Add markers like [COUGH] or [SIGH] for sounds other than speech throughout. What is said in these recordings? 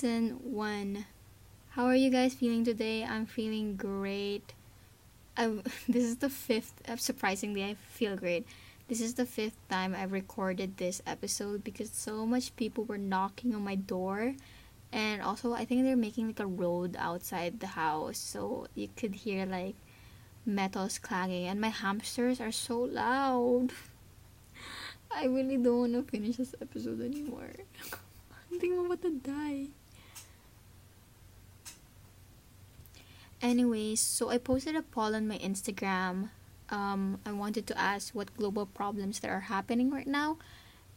Season 1. How are you guys feeling today? I'm feeling great. I, [LAUGHS] this is the fifth, uh, surprisingly, I feel great. This is the fifth time I've recorded this episode because so much people were knocking on my door. And also, I think they're making like a road outside the house. So you could hear like metals clanging. And my hamsters are so loud. [LAUGHS] I really don't want to finish this episode anymore. I [LAUGHS] think I'm about to die. Anyways, so I posted a poll on my Instagram. Um, I wanted to ask what global problems that are happening right now.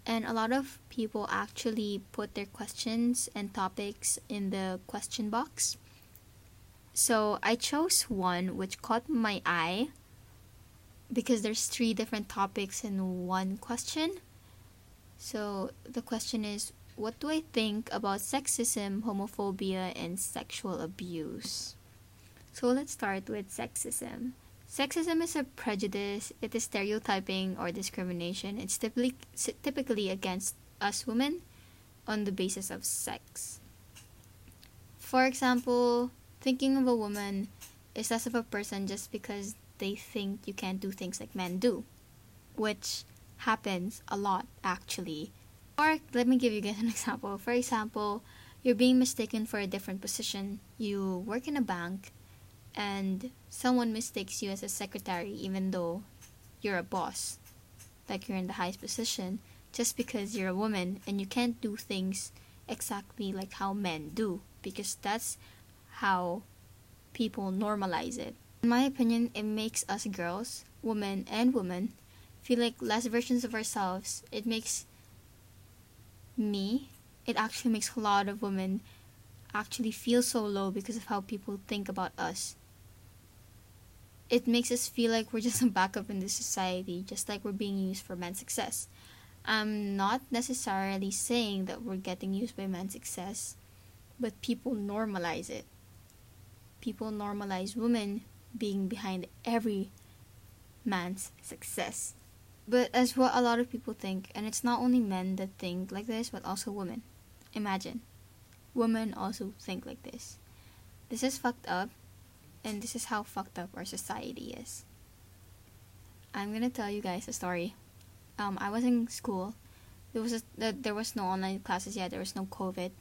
And a lot of people actually put their questions and topics in the question box. So I chose one which caught my eye because there's three different topics in one question. So the question is what do I think about sexism, homophobia, and sexual abuse? So let's start with sexism. Sexism is a prejudice, it is stereotyping or discrimination. It's typically, typically against us women on the basis of sex. For example, thinking of a woman is less of a person just because they think you can't do things like men do, which happens a lot actually. Or let me give you guys an [LAUGHS] example. For example, you're being mistaken for a different position. You work in a bank and someone mistakes you as a secretary even though you're a boss. Like you're in the highest position just because you're a woman and you can't do things exactly like how men do because that's how people normalize it. In my opinion, it makes us girls, women, and women feel like less versions of ourselves. It makes me, it actually makes a lot of women actually feel so low because of how people think about us. It makes us feel like we're [LAUGHS] just a backup in this society, just like we're being used for men's success. I'm not necessarily saying that we're getting used by men's success, but people normalize it. People normalize women being behind every man's success. But as what a lot of people think, and it's not only men that think like this, but also women. Imagine. Women also think like this. This is fucked up, and this is how fucked up our society is. I'm gonna tell you guys a story. Um, I was in school. There was a, there was no online classes yet. There was no COVID.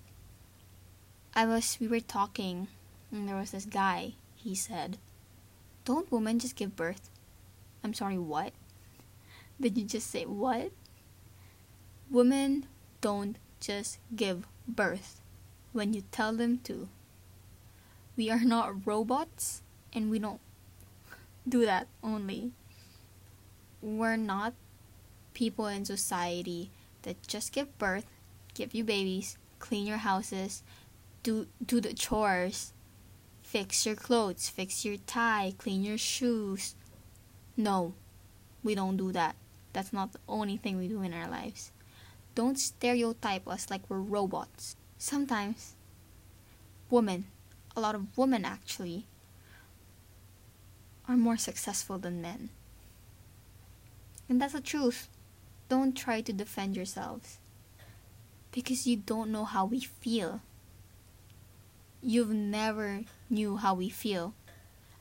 I was we were talking, and there was this guy. He said, don't women just give birth? I'm sorry, what? Did you just say what? Women don't just give birth when you tell them to. We are not robots and we don't do that only. We're not people in society that just give birth, give you babies, clean your houses, do do the chores, fix your clothes, fix your tie, clean your shoes. No, we don't do that. That's not the only thing we do in our lives. Don't stereotype us like we're robots. Sometimes, women, a lot of women actually, are more successful than men. And that's the truth. Don't try to defend yourselves because you don't know how we feel you've never knew how we feel.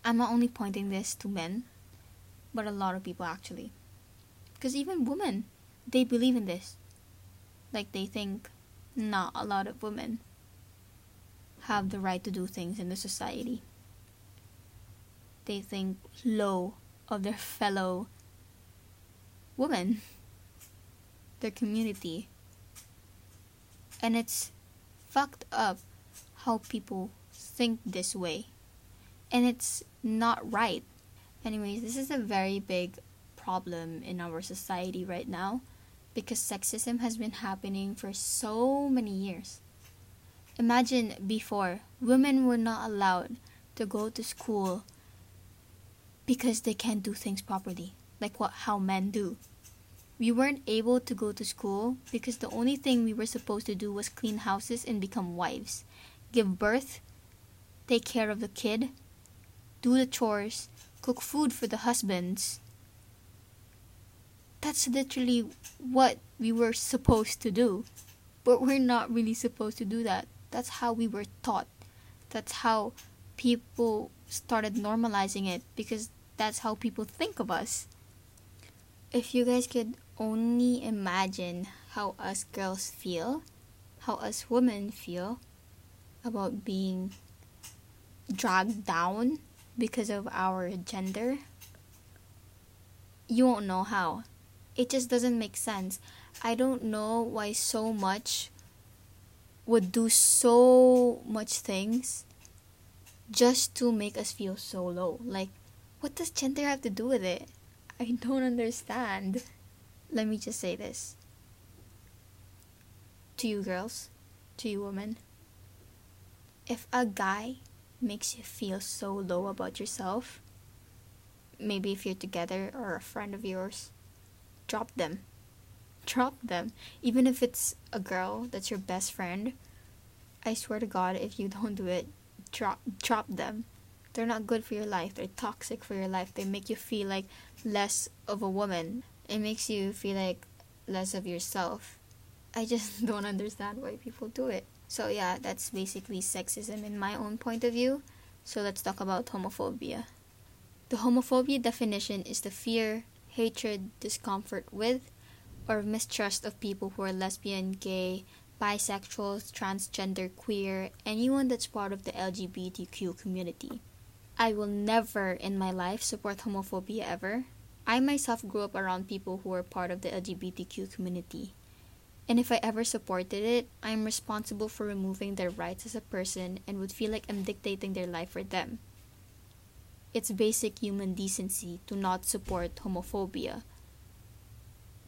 I'm not only pointing this to men, but a lot of people actually. Because even women, they believe in this. Like they think not a lot of women have the right to do things in the society. They think low of their fellow women, their community. And it's fucked up how people think this way. And it's not right. Anyways, this is a very big problem in our society right now because sexism has been happening for so many years. Imagine before, women were not allowed to go to school because they can't do things properly, like what how men do. We weren't able to go to school because the only thing we were supposed to do was clean houses and become wives give birth, take care of the kid, do the chores, cook food for the husbands. That's literally what we were supposed to do. But we're not really supposed to do that That's how we were taught. That's how people started normalizing it because that's how people think of us. If you guys could only imagine how us girls feel, how us women feel about being dragged down because of our gender, you won't know how. It just doesn't make sense. I don't know why so much would do so much things just to make us feel so low. Like, what does gender have to do with it? I don't understand. Let me just say this to you girls, to you women. If a guy makes you feel so low about yourself, maybe if you're together or a friend of yours, drop them. Drop them. Even if it's a girl that's your best friend, I swear to God, if you [LAUGHS] don't do it, drop drop them. They're not good for your life. They're toxic for your life. They make you feel like less of a woman. It makes you feel like less of yourself. I just [LAUGHS] don't understand why people do it. So yeah, that's basically sexism in my own point of view. So let's talk about homophobia. The homophobia definition is the fear, hatred, discomfort with, or mistrust of people who are lesbian, gay, bisexual, transgender, queer, anyone that's part of the LGBTQ community. I will never in my life support homophobia ever. I myself grew up around people who are part of the LGBTQ community. And if I ever supported it, I am responsible for removing their rights as a person and would feel like I'm dictating their life for them. It's basic human decency to not support homophobia.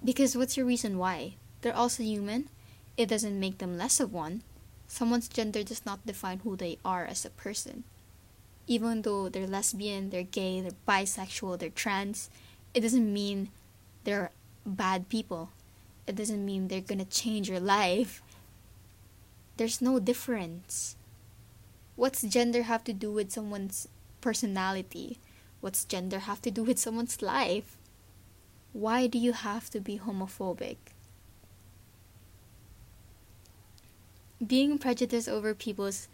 Because what's your reason why? They're also human. It doesn't make them less of one. Someone's gender does not define who they are as a person. Even though they're lesbian, they're gay, they're bisexual, they're trans, it doesn't mean they're bad people it doesn't mean they're gonna change your life. There's no difference. What's gender have to do with someone's personality? What's gender have to do with someone's life? Why do you have to be homophobic? Being prejudiced over people's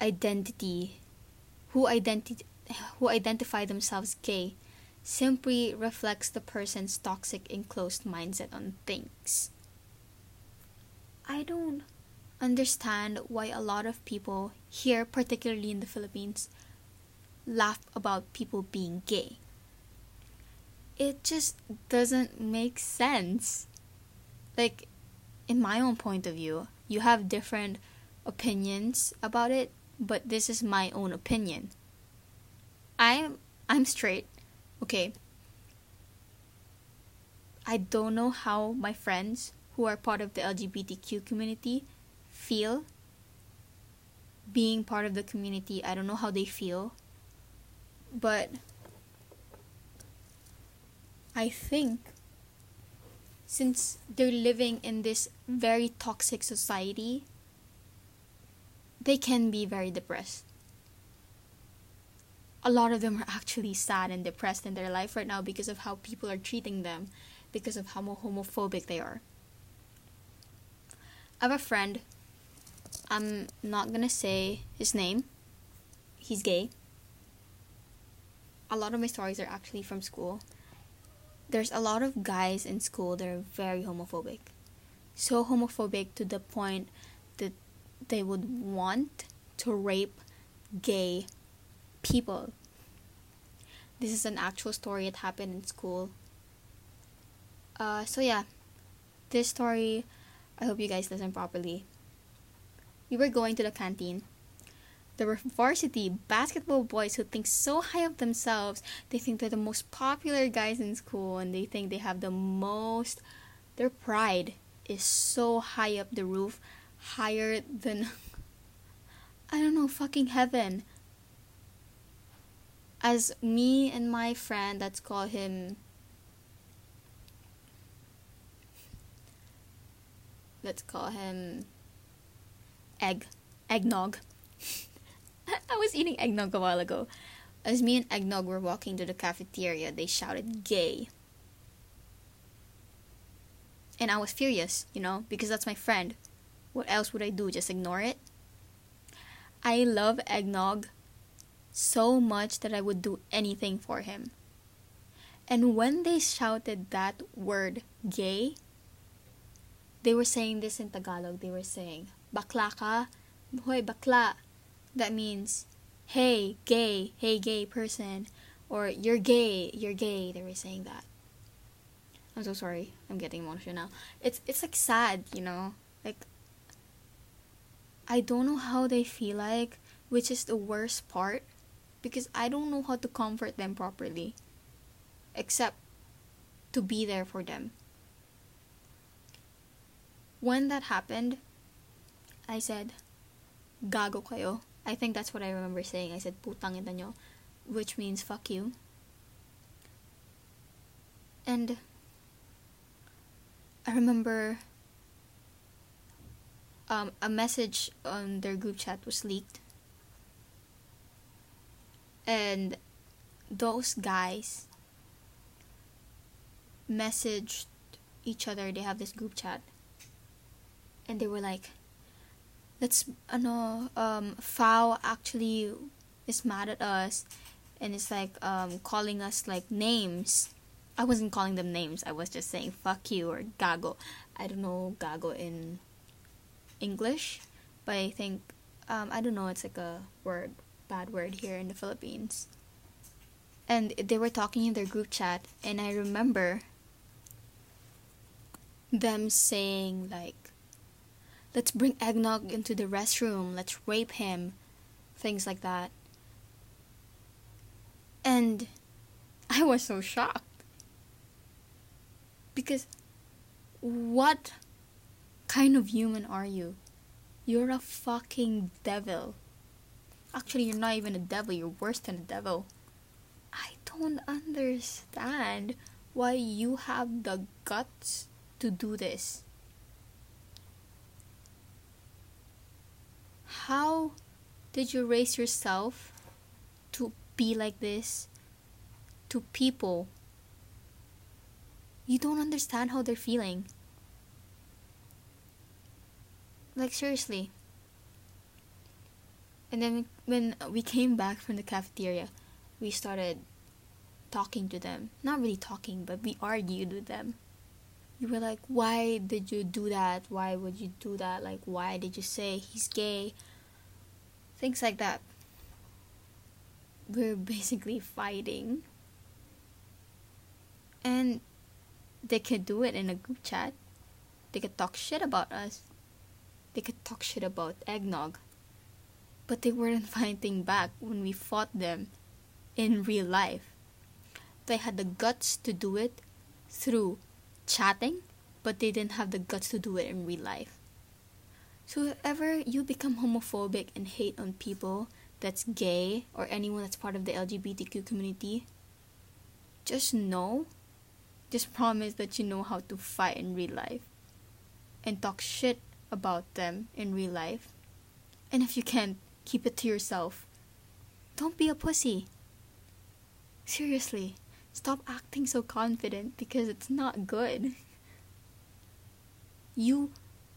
identity, who identi- who identify themselves gay, simply reflects the person's toxic enclosed mindset on things. I don't understand why a lot of people here, particularly in the Philippines, laugh about people being gay. It just doesn't make sense. Like, in my own point of view, you have different opinions about it, but this is my own opinion. I'm I'm straight okay, I don't know how my friends who are part of the LGBTQ community feel being part of the community. I don't know how they feel, but I think since they're living in this very toxic society, they can be very depressed a lot of them are actually sad and depressed in their life right now because of how people are treating them, because of how homophobic they are. I have a friend, I'm not gonna say his name, he's gay. A lot of my stories are actually from school. There's a lot of guys in school that are very homophobic. So homophobic to the point that they would want to rape gay people. This is an actual story. that happened in school. Uh, so yeah, this story. I hope you guys listen properly. We were going to the canteen. There were varsity basketball boys who think so high of themselves. They think they're the most popular guys in school and they think they have the most. Their pride is so high up the roof, higher than. [LAUGHS] I don't know, fucking heaven as me and my friend let's call him let's call him egg eggnog [LAUGHS] [LAUGHS] i was eating eggnog a while ago as me and eggnog were walking to the cafeteria they shouted gay and i was furious you know because that's my friend what else would i do just ignore it I love eggnog so much that I would do anything for him. And when they shouted that word gay, they were saying this in Tagalog. They were saying, bakla ka? Hoy, bakla. That means, hey, gay, hey, gay person. Or, you're gay, you're gay. They were saying that. I'm so sorry. I'm getting emotional. It's, it's like sad, you know? Like, I don't know how they feel like, which is the worst part. Because I don't know how to comfort them properly. Except to be there for them when that happened, I said, gago kayo. I think that's what I remember saying. I said, putang ina nyo, which means fuck you. And I remember um, a message on their group chat was leaked. And those guys messaged each other. They have this group chat and they were like let's ano um Fao actually is mad at us and it's like um calling us like names. I wasn't calling them names. I was just saying fuck you or gago. I don't know gago in English but I think um I don't know it's like a word bad word here in the Philippines. And they were talking in their group chat and I remember them saying like let's bring eggnog into the restroom, let's rape him, things like that. And [LAUGHS] I was so shocked. Because what kind of human are you? You're a fucking devil. Actually, you're not even a devil, you're worse than a devil. I don't understand why you have the guts to do this. How did you raise yourself to be like this to people? You don't understand how they're feeling. Like, seriously. And then when we came back from the cafeteria, we started talking to them. Not really talking, but we argued with them. You were like, why did you do that? Why would you do that? Like, why did you say he's gay? Things like that. We're [LAUGHS] basically fighting. And they could do it in a group chat. They could talk shit about us. They could talk shit about eggnog. But they weren't [LAUGHS] fighting back when we fought them in real life. They had the guts to do it through chatting, but they didn't have the guts to do it in real life. So if ever you become homophobic and hate on people that's gay or anyone that's part of the LGBTQ community, just know, just promise that you know how to fight in real life and talk shit about them in real life. And if you can't, keep it to yourself. Don't be a pussy. Seriously, stop acting so confident because it's not good. [LAUGHS] You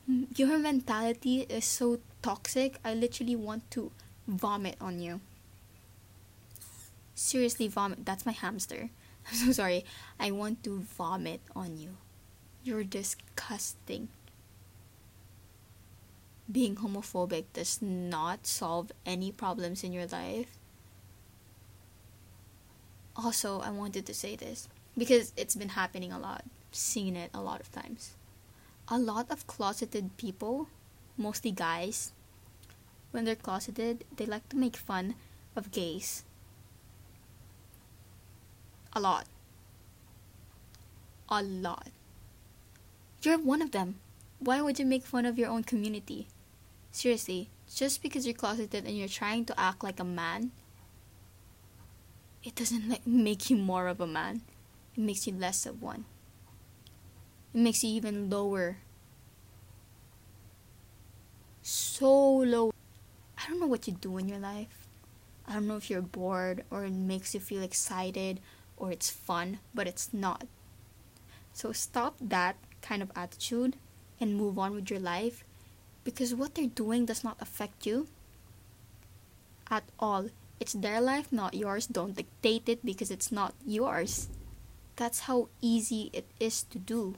your mentality is so toxic. I literally want to vomit on you. Seriously, vomit. That's my hamster. [LAUGHS] I'm so sorry. I want to vomit on you. You're disgusting. Being homophobic does not solve any problems in your life. Also, I wanted to say this because it's been happening a lot, seen it a lot of times a lot of closeted people, mostly guys, when they're closeted, they like to make fun of gays. A lot. A lot. You're one of them. Why would you make fun of your own community? Seriously, just because you're closeted and you're trying to act like a man, it doesn't like make you more of a man. It makes you less of one. It makes you even lower. So low. I don't know what you do in your life. I don't know if you're bored or it makes you feel excited or it's fun, but it's not. So stop that kind of attitude and move on with your life because what they're doing does not affect you. at all. It's their life, not yours. Don't dictate it because it's not yours. That's how easy it is to do.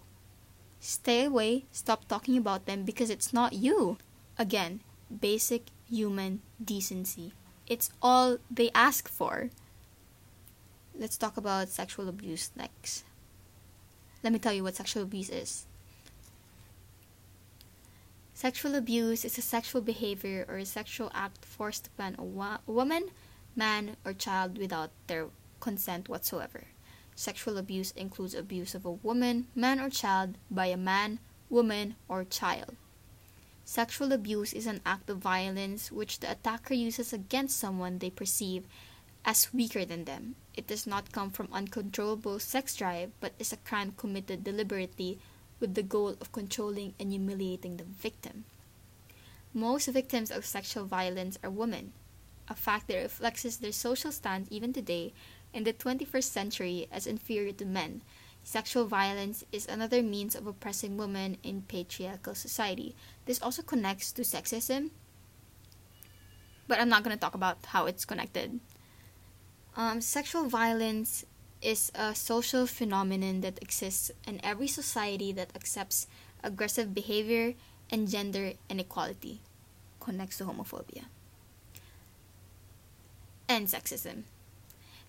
Stay away, stop talking about them because it's not you. Again, basic human decency. It's all they ask for. Let's talk about sexual abuse next. Let me tell you what sexual abuse is. Sexual abuse is a sexual behavior or a sexual act forced upon a woman, man, or child without their consent whatsoever. Sexual abuse includes abuse of a woman, man, or child by a man, woman, or child. Sexual abuse is an act of violence which the attacker uses against someone they perceive as weaker than them. It does not come from uncontrollable sex drive, but is a crime committed deliberately with the goal of controlling and humiliating the victim. Most victims of sexual violence are women, a fact that reflects their social stance even today in the 21st century as inferior to men. Sexual violence is another means of oppressing women in patriarchal society. This also connects to sexism, but I'm not going to talk about how it's connected. Um, sexual violence is a social phenomenon that exists in every society that accepts aggressive behavior and gender inequality. Connects to homophobia and sexism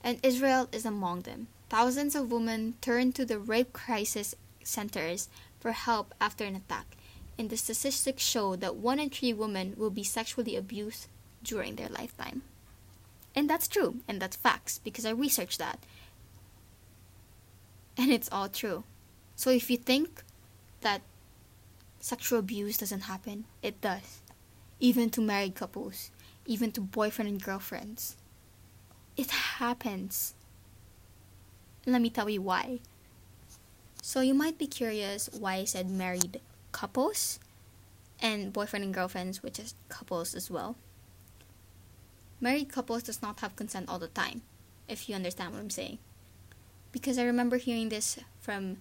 and Israel is among them. Thousands of women turn to the rape crisis centers for help after an attack, and the statistics show that one in three women will be sexually abused during their lifetime. And that's true, and that's facts, because I researched that. And it's all true. So if you think that sexual abuse doesn't happen, it does. Even to married couples, even to boyfriend and girlfriends. It happens. Let me tell you why. So you might be curious why I said married couples and boyfriend and girlfriends, which is couples as well. Married couples does not have consent all the time, if you understand what I'm saying. Because I remember hearing this from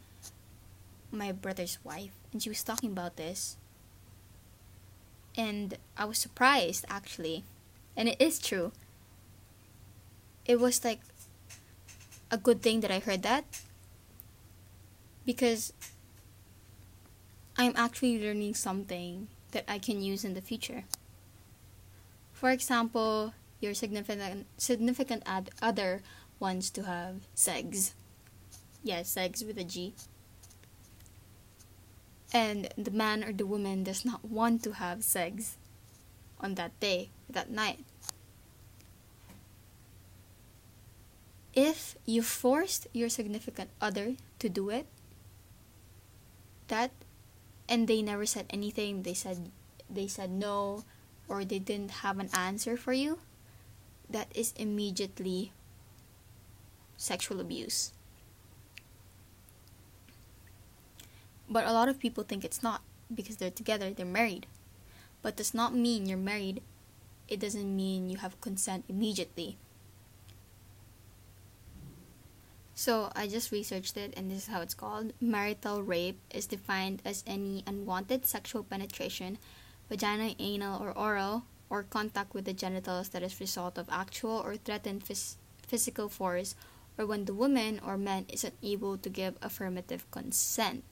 my brother's wife, and she was talking about this. And I was surprised, actually. And it is true it was like a good thing that I heard that because I'm actually learning something that I can use in the future. For example, your significant significant ad- other wants to have sex. Yes, sex with a G. And the man or the woman does not want to have sex on that day, that night. If you forced your significant other to do it that and they never said anything they said they said no or they didn't have an answer for you that is immediately sexual abuse. But a lot of people think it's not because they're together they're married. But does not mean you're married. It doesn't mean you have consent immediately So I just researched it and this is how it's called. Marital rape is defined as any unwanted sexual penetration, vaginal, anal, or oral, or contact with the genitals that is result of actual or threatened phys- physical force, or when the woman or man is unable to give affirmative consent.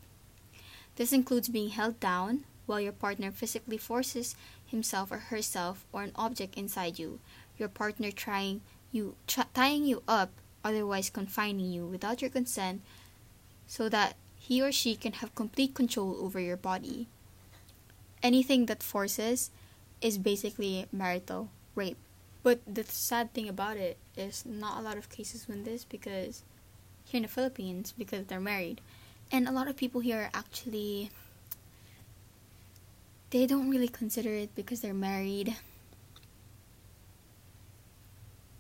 This includes being held down while your partner physically forces himself or herself or an object inside you, your partner trying you tra- tying you up otherwise confining you without your consent so that he or she can have complete control over your body. Anything that forces is basically marital rape. But the sad thing about it is not a lot of cases win this because here in the Philippines because they're married. And a lot of people here actually they don't really consider it because they're married.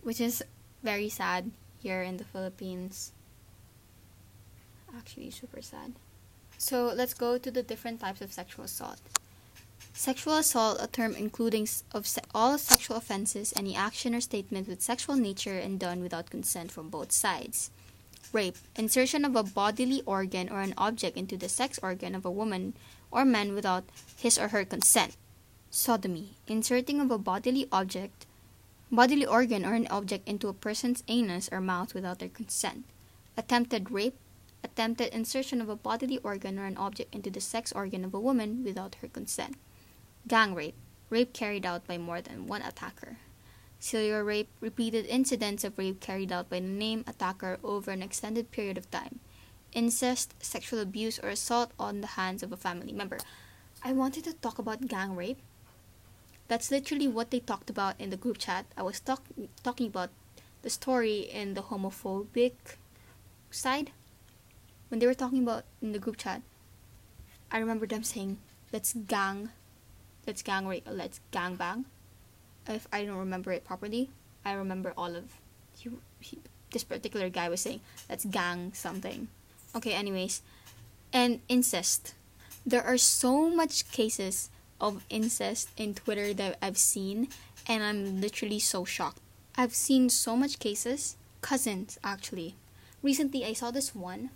Which is very sad here in the Philippines. Actually, super sad. So let's go to the different types of sexual assault. Sexual assault, a term including of se- all sexual offenses, any action or statement with sexual nature and done without consent from both sides. Rape, insertion of a bodily organ or an object into the sex organ of a woman or man without his or her consent. Sodomy, inserting of a bodily object bodily organ or an object into a person's anus or mouth without their consent, attempted rape, attempted insertion of a bodily organ or an object into the sex organ of a woman without her consent, gang rape, rape carried out by more than one attacker, serial rape, repeated incidents of rape carried out by the name attacker over an extended period of time, incest, sexual abuse, or assault on the hands of a family member. I wanted to talk about gang rape that's literally what they talked about in the group chat. I was talk- talking about the story in the homophobic side. When they were talking about in the group chat, I remember them saying, let's gang, let's gang rape, let's gang bang. If I don't remember it properly, I remember all of he, he, this particular guy was saying, let's gang something. Okay, anyways. And incest. There are so much cases of incest in Twitter that I've seen, and I'm literally so shocked. I've seen so much cases, cousins actually. Recently, I saw this one.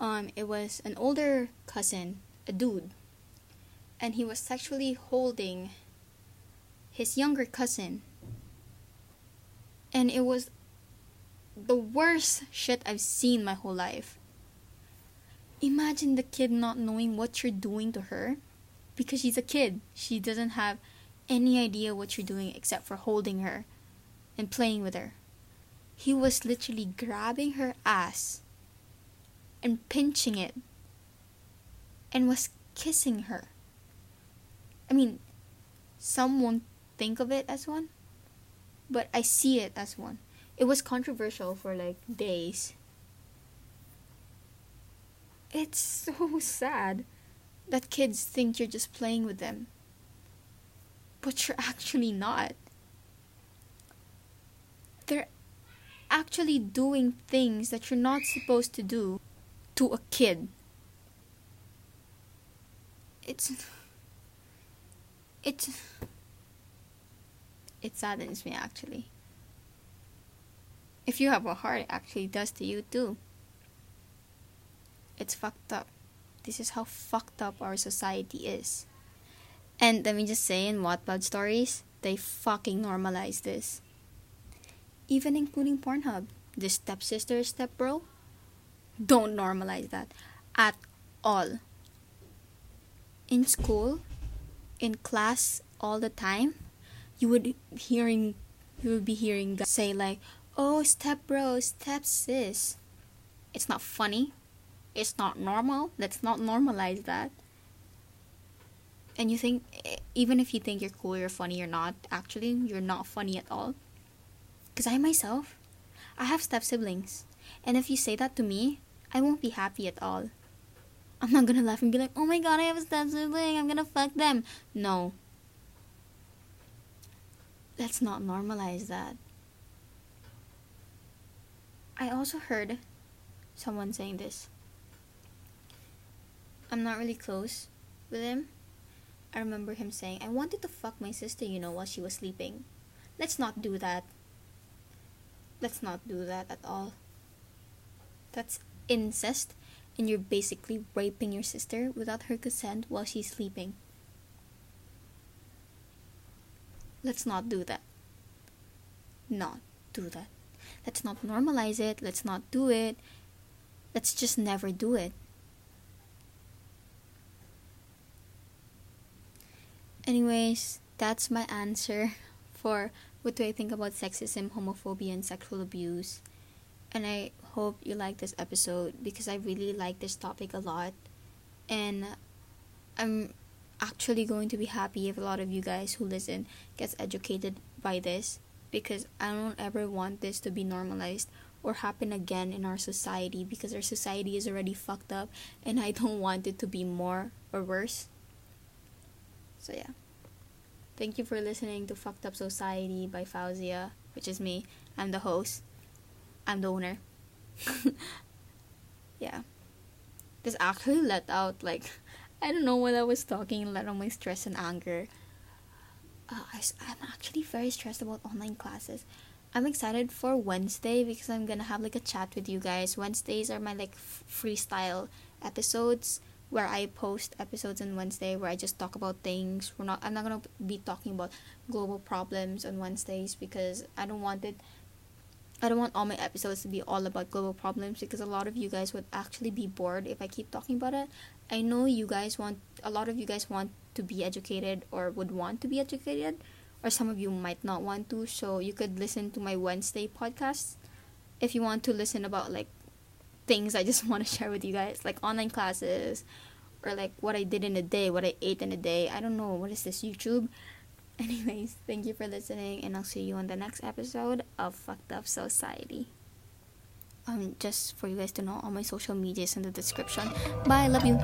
Um, it was an older cousin, a dude, and he was sexually holding his younger cousin, and it was the worst shit I've seen my whole life. Imagine the kid not knowing what you're doing to her because she's a kid. She doesn't have any idea what you're doing except for holding her and playing with her. He was literally grabbing her ass and pinching it and was kissing her. I mean, some won't think of it as one, but I see it as one. It was controversial for like days. It's [LAUGHS] so sad that kids think you're just playing with them. But you're [LAUGHS] actually not. They're actually doing things that you're not supposed to do to a kid. It's. It's. It saddens me actually. If you have a heart, it actually does to you too. It's fucked up. This is how fucked up our society is. And let me just say, in Wattpad stories, they fucking normalize this. Even including Pornhub. The stepsister, stepbro, don't normalize that at all. In school, in class, all the time, you would hearing, you would be hearing guys say like, "Oh, step bro, step sis." It's not funny it's not normal. Let's not normalize that. And you think, eh, even if you think you're cool, you're funny, you're not, actually, you're not funny at all. Because I myself, I have step siblings. And if you say that to me, I won't be happy at all. I'm not gonna laugh and be like, oh my god, I have a step sibling, I'm gonna fuck them. No. Let's not normalize that. I also heard someone saying this. I'm not really close with him. I remember him saying, I wanted to fuck my sister, you know, while she was sleeping. Let's not do that. Let's not do that at all. That's incest, and you're basically raping your sister without her consent while she's sleeping. Let's not do that. Not do that. Let's not normalize it. Let's not do it. Let's just never do it. Anyways, that's my answer for what do I think about sexism, homophobia, and sexual abuse. And I hope you like this episode because I really like this topic a lot. And I'm actually going to be happy if a lot of you guys who listen gets educated by this because I don't ever want this to be normalized or happen again in our society because our society is already fucked up and I don't [LAUGHS] want it to be more or worse. So yeah. Thank you for listening to Fucked Up Society by Fauzia, which is me. I'm the host. I'm the owner. [LAUGHS] yeah. This actually let out like [LAUGHS] I don't know what I was talking, let out my stress and anger. Uh, I, I'm actually very stressed about online classes. I'm excited for Wednesday because I'm gonna have like a chat with you guys. Wednesdays are my like f- freestyle episodes where I post episodes on Wednesday where I just talk about things. We're not I'm not gonna be talking about global problems on Wednesdays because I don't want it I don't want all my episodes to be all about global problems because a lot of you guys would actually be bored if I keep talking about it. I know you guys want a lot of you guys want to be educated or would want to be educated or some of you might not want to so you could listen to my Wednesday podcast if you want to listen about like things I just [LAUGHS] want to share with you guys, like online classes or like what I did in a day, what I ate in a day. I don't know, what is this, YouTube? [LAUGHS] Anyways, thank you for listening, and I'll see you on the next episode of Fucked Up Society. Um, just for you guys to know, all my social media is in the description. Bye, love you.